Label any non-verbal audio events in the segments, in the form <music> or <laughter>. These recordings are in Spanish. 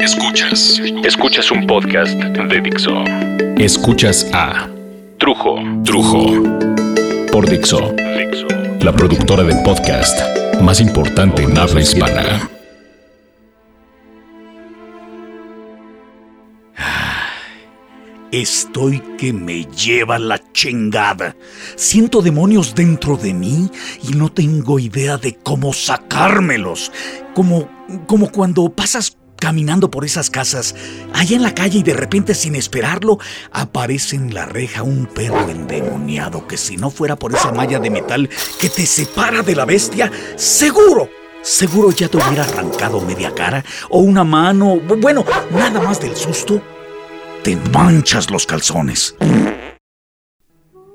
Escuchas. Escuchas un podcast de Dixo. Escuchas a Trujo. Trujo. Por Dixo. La productora del podcast más importante en habla hispana. Estoy que me lleva la chingada. Siento demonios dentro de mí y no tengo idea de cómo sacármelos. Como, como cuando pasas caminando por esas casas, allá en la calle y de repente sin esperarlo, aparece en la reja un perro endemoniado que si no fuera por esa malla de metal que te separa de la bestia, seguro, seguro ya te hubiera arrancado media cara o una mano, bueno, nada más del susto te manchas los calzones.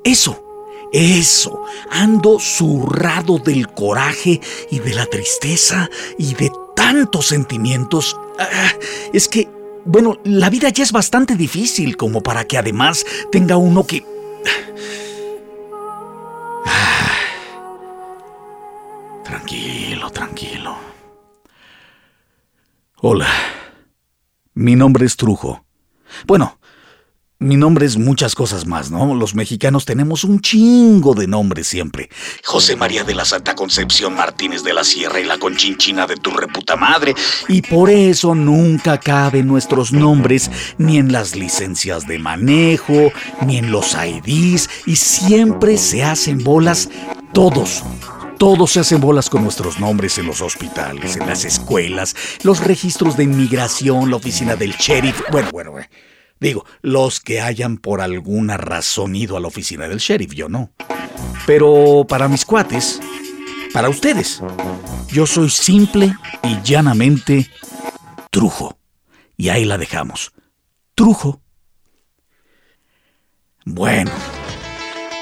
Eso, eso, ando zurrado del coraje y de la tristeza y de tantos sentimientos. Ah, es que, bueno, la vida ya es bastante difícil como para que además tenga uno que... Ah, tranquilo, tranquilo. Hola, mi nombre es Trujo. Bueno, mi nombre es muchas cosas más, ¿no? Los mexicanos tenemos un chingo de nombres siempre. José María de la Santa Concepción Martínez de la Sierra y la Conchinchina de tu reputa madre. Y por eso nunca caben nuestros nombres ni en las licencias de manejo, ni en los IDs, y siempre se hacen bolas todos. Todos se hacen bolas con nuestros nombres en los hospitales, en las escuelas, los registros de inmigración, la oficina del sheriff. Bueno, bueno, bueno. Digo, los que hayan por alguna razón ido a la oficina del sheriff, yo no. Pero para mis cuates, para ustedes, yo soy simple y llanamente trujo. Y ahí la dejamos. Trujo. Bueno,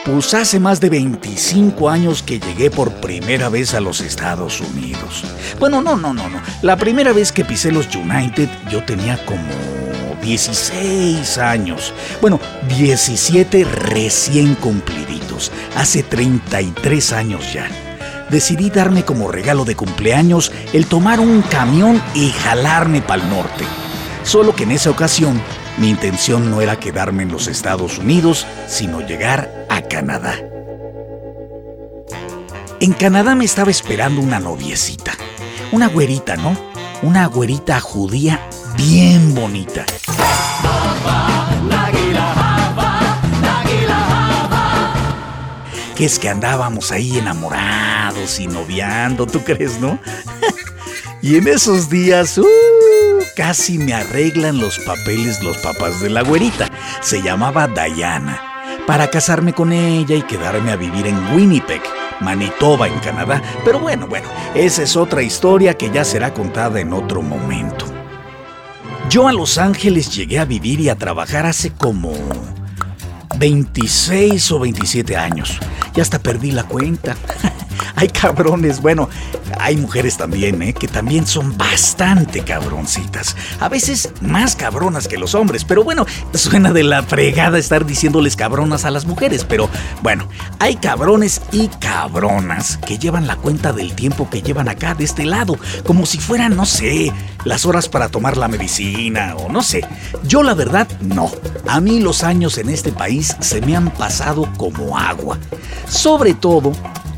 pues hace más de 25 años que llegué por primera vez a los Estados Unidos. Bueno, no, no, no, no. La primera vez que pisé los United yo tenía como 16 años. Bueno, 17 recién cumpliditos. Hace 33 años ya. Decidí darme como regalo de cumpleaños el tomar un camión y jalarme para el norte. Solo que en esa ocasión mi intención no era quedarme en los Estados Unidos, sino llegar a Canadá. En Canadá me estaba esperando una noviecita. Una güerita, ¿no? Una güerita judía bien bonita. Que es que andábamos ahí enamorados y noviando, ¿tú crees, no? <laughs> y en esos días, uh, casi me arreglan los papeles los papás de la güerita. Se llamaba Diana. Para casarme con ella y quedarme a vivir en Winnipeg, Manitoba, en Canadá. Pero bueno, bueno, esa es otra historia que ya será contada en otro momento. Yo a Los Ángeles llegué a vivir y a trabajar hace como 26 o 27 años. Y hasta perdí la cuenta. <laughs> hay cabrones, bueno, hay mujeres también, ¿eh? Que también son bastante cabroncitas. A veces más cabronas que los hombres, pero bueno, suena de la fregada estar diciéndoles cabronas a las mujeres, pero bueno, hay cabrones y cabronas que llevan la cuenta del tiempo que llevan acá de este lado, como si fueran, no sé, las horas para tomar la medicina o no sé. Yo la verdad, no. A mí los años en este país se me han pasado como agua. Sobre todo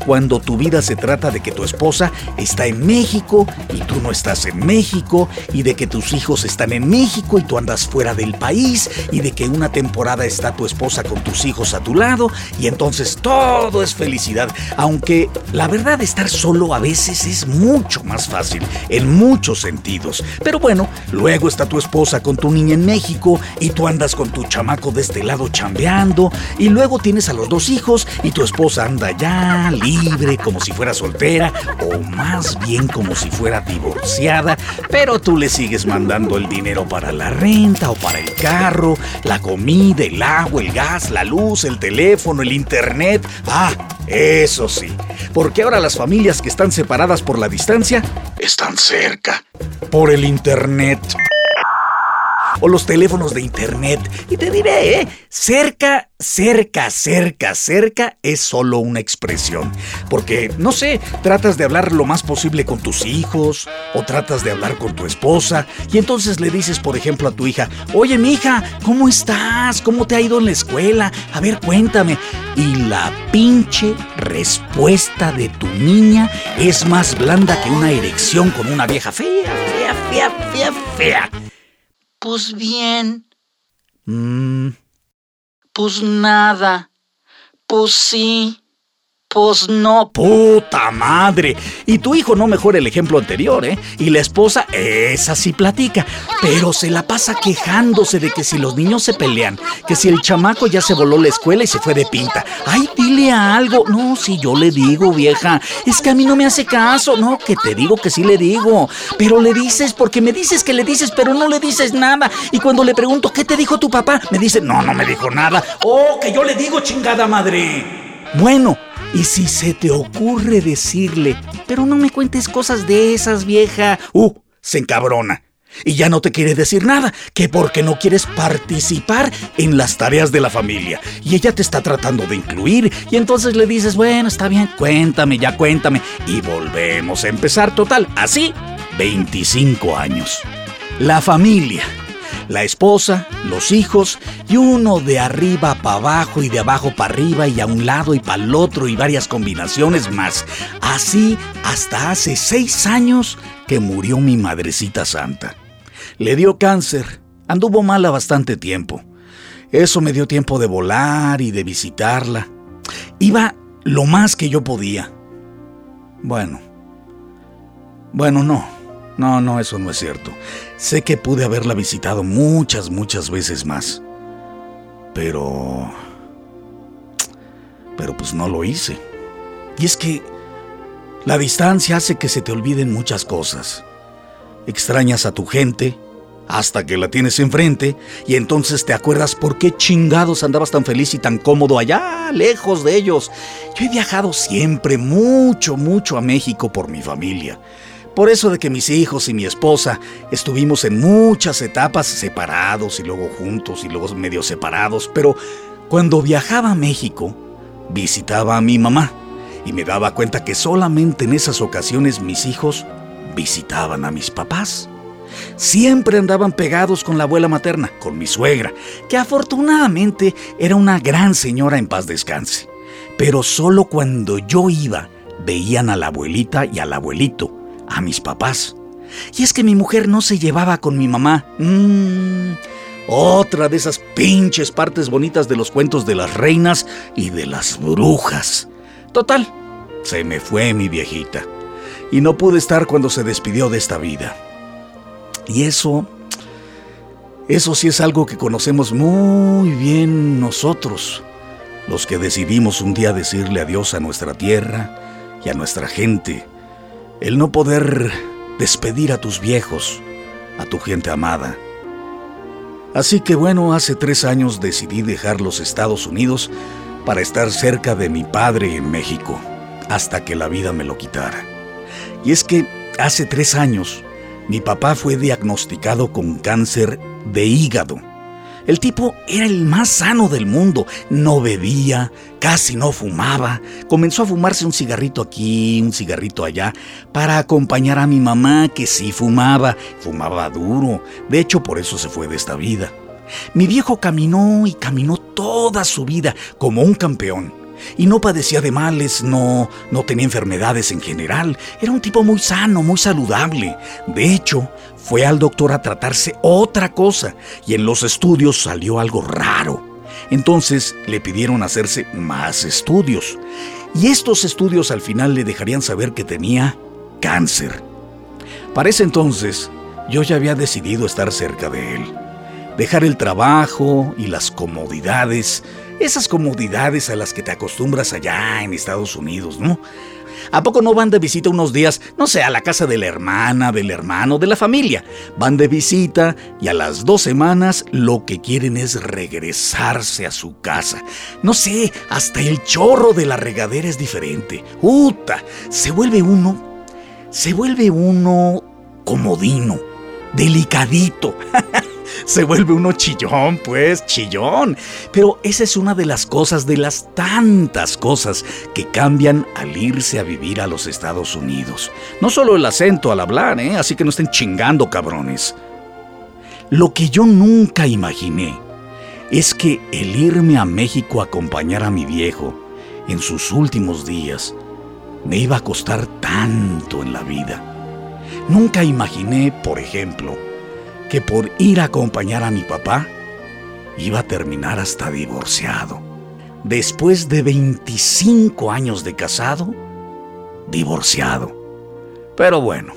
cuando tu vida se trata de que tu esposa está en México y tú no estás en México, y de que tus hijos están en México y tú andas fuera del país, y de que una temporada está tu esposa con tus hijos a tu lado, y entonces todo es felicidad, aunque la verdad estar solo a veces es mucho más fácil, en muchos sentidos. Pero bueno, luego está tu esposa con tu niña en México, y tú andas con tu chamaco de este lado chambeando, y luego tienes a los dos hijos, y tu esposa anda ya, libre, como si fuera soltera, o más bien como si fuera divorciada, pero tú le sigues mandando el dinero para la renta o para el carro, la comida, el agua, el gas, la luz, el teléfono, el internet. Ah, eso sí, porque ahora las familias que están separadas por la distancia están cerca, por el internet. O los teléfonos de internet. Y te diré, ¿eh? cerca, cerca, cerca, cerca es solo una expresión. Porque, no sé, tratas de hablar lo más posible con tus hijos o tratas de hablar con tu esposa y entonces le dices, por ejemplo, a tu hija, oye, mi hija, ¿cómo estás? ¿Cómo te ha ido en la escuela? A ver, cuéntame. Y la pinche respuesta de tu niña es más blanda que una erección con una vieja fea, fea, fea, fea, fea. Pues bien. Mmm. Pues nada. Pues sí. Pues no. Puta madre. Y tu hijo no mejora el ejemplo anterior, ¿eh? Y la esposa, esa sí platica, pero se la pasa quejándose de que si los niños se pelean, que si el chamaco ya se voló la escuela y se fue de pinta. Ay, dile algo. No, si yo le digo, vieja, es que a mí no me hace caso. No, que te digo que sí le digo. Pero le dices, porque me dices que le dices, pero no le dices nada. Y cuando le pregunto, ¿qué te dijo tu papá? Me dice, no, no me dijo nada. Oh, que yo le digo, chingada madre. Bueno, y si se te ocurre decirle, pero no me cuentes cosas de esas, vieja, uh, se encabrona. Y ya no te quiere decir nada, que porque no quieres participar en las tareas de la familia. Y ella te está tratando de incluir. Y entonces le dices, bueno, está bien, cuéntame, ya cuéntame. Y volvemos a empezar total. Así, 25 años. La familia la esposa, los hijos y uno de arriba para abajo y de abajo para arriba y a un lado y para el otro y varias combinaciones más. Así hasta hace seis años que murió mi madrecita santa. Le dio cáncer, anduvo mala bastante tiempo. Eso me dio tiempo de volar y de visitarla. Iba lo más que yo podía. Bueno. Bueno, no. No, no, eso no es cierto. Sé que pude haberla visitado muchas, muchas veces más. Pero... Pero pues no lo hice. Y es que la distancia hace que se te olviden muchas cosas. Extrañas a tu gente hasta que la tienes enfrente y entonces te acuerdas por qué chingados andabas tan feliz y tan cómodo allá, lejos de ellos. Yo he viajado siempre mucho, mucho a México por mi familia. Por eso de que mis hijos y mi esposa estuvimos en muchas etapas separados y luego juntos y luego medio separados, pero cuando viajaba a México, visitaba a mi mamá y me daba cuenta que solamente en esas ocasiones mis hijos visitaban a mis papás. Siempre andaban pegados con la abuela materna, con mi suegra, que afortunadamente era una gran señora en paz descanse. Pero solo cuando yo iba, veían a la abuelita y al abuelito, a mis papás. Y es que mi mujer no se llevaba con mi mamá. Mmm, otra de esas pinches partes bonitas de los cuentos de las reinas y de las brujas. Total, se me fue mi viejita. Y no pude estar cuando se despidió de esta vida. Y eso... Eso sí es algo que conocemos muy bien nosotros, los que decidimos un día decirle adiós a nuestra tierra y a nuestra gente el no poder despedir a tus viejos, a tu gente amada. Así que bueno, hace tres años decidí dejar los Estados Unidos para estar cerca de mi padre en México, hasta que la vida me lo quitara. Y es que hace tres años mi papá fue diagnosticado con cáncer de hígado el tipo era el más sano del mundo. No bebía, casi no fumaba. Comenzó a fumarse un cigarrito aquí, un cigarrito allá, para acompañar a mi mamá que sí fumaba. Fumaba duro. De hecho, por eso se fue de esta vida. Mi viejo caminó y caminó toda su vida como un campeón y no padecía de males, no, no tenía enfermedades en general. Era un tipo muy sano, muy saludable. De hecho, fue al doctor a tratarse otra cosa y en los estudios salió algo raro. Entonces le pidieron hacerse más estudios. Y estos estudios al final le dejarían saber que tenía cáncer. Para ese entonces, yo ya había decidido estar cerca de él. Dejar el trabajo y las comodidades esas comodidades a las que te acostumbras allá en Estados Unidos, ¿no? ¿A poco no van de visita unos días, no sé, a la casa de la hermana, del hermano, de la familia? Van de visita y a las dos semanas lo que quieren es regresarse a su casa. No sé, hasta el chorro de la regadera es diferente. ¡Uta! Se vuelve uno, se vuelve uno comodino, delicadito. <laughs> Se vuelve uno chillón, pues, chillón. Pero esa es una de las cosas, de las tantas cosas que cambian al irse a vivir a los Estados Unidos. No solo el acento al hablar, ¿eh? Así que no estén chingando, cabrones. Lo que yo nunca imaginé es que el irme a México a acompañar a mi viejo en sus últimos días me iba a costar tanto en la vida. Nunca imaginé, por ejemplo, que por ir a acompañar a mi papá iba a terminar hasta divorciado. Después de 25 años de casado, divorciado. Pero bueno,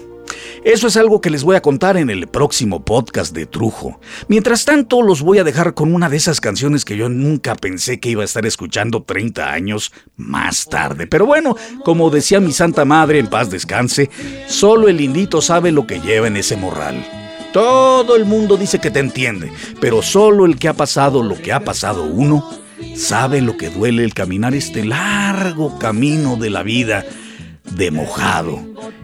eso es algo que les voy a contar en el próximo podcast de Trujo. Mientras tanto, los voy a dejar con una de esas canciones que yo nunca pensé que iba a estar escuchando 30 años más tarde. Pero bueno, como decía mi Santa Madre, en paz descanse, solo el lindito sabe lo que lleva en ese morral. Todo el mundo dice que te entiende, pero solo el que ha pasado lo que ha pasado uno sabe lo que duele el caminar este largo camino de la vida de mojado,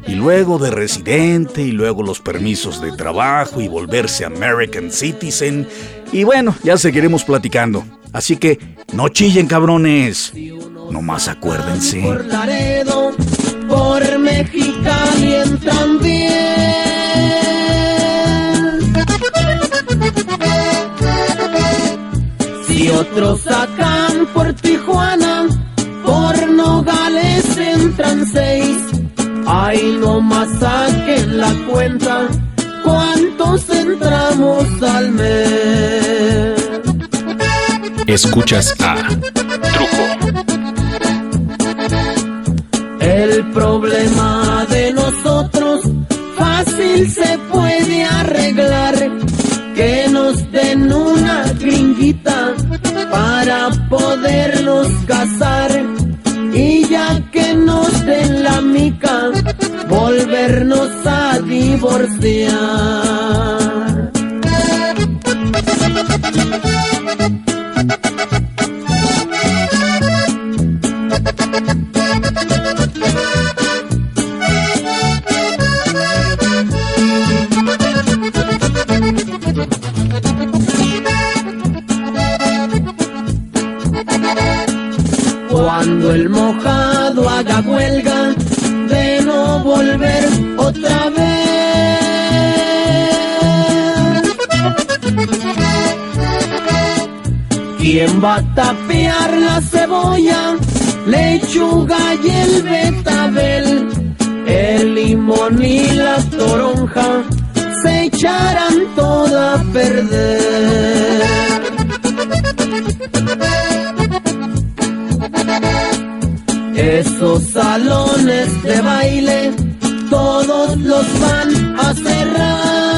y luego de residente, y luego los permisos de trabajo y volverse American Citizen. Y bueno, ya seguiremos platicando. Así que no chillen, cabrones. Nomás acuérdense. Por Laredo, por Mexicali también. Otros sacan por Tijuana, por Nogales entran seis. Ay, no más saquen la cuenta. ¿Cuántos entramos al mes? Escuchas a volvernos a divorciar. Va a tapear la cebolla, lechuga y el betabel? El limón y la toronja se echarán toda a perder. Esos salones de baile, todos los van a cerrar.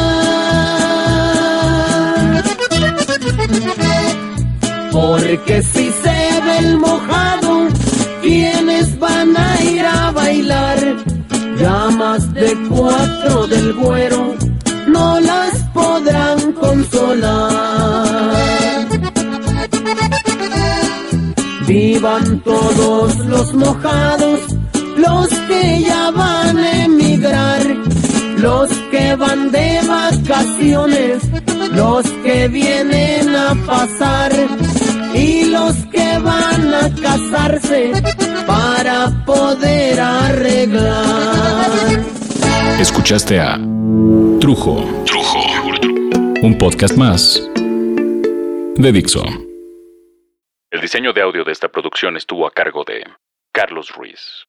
Porque si se ve el mojado, ¿quiénes van a ir a bailar? Llamas de cuatro del güero, no las podrán consolar. Vivan todos los mojados, los que ya van a emigrar, los que van de vacaciones, los que vienen a pasar y los que van a casarse para poder arreglar. Escuchaste a Trujo. Trujo. Un podcast más de Dixo. El diseño de audio de esta producción estuvo a cargo de Carlos Ruiz.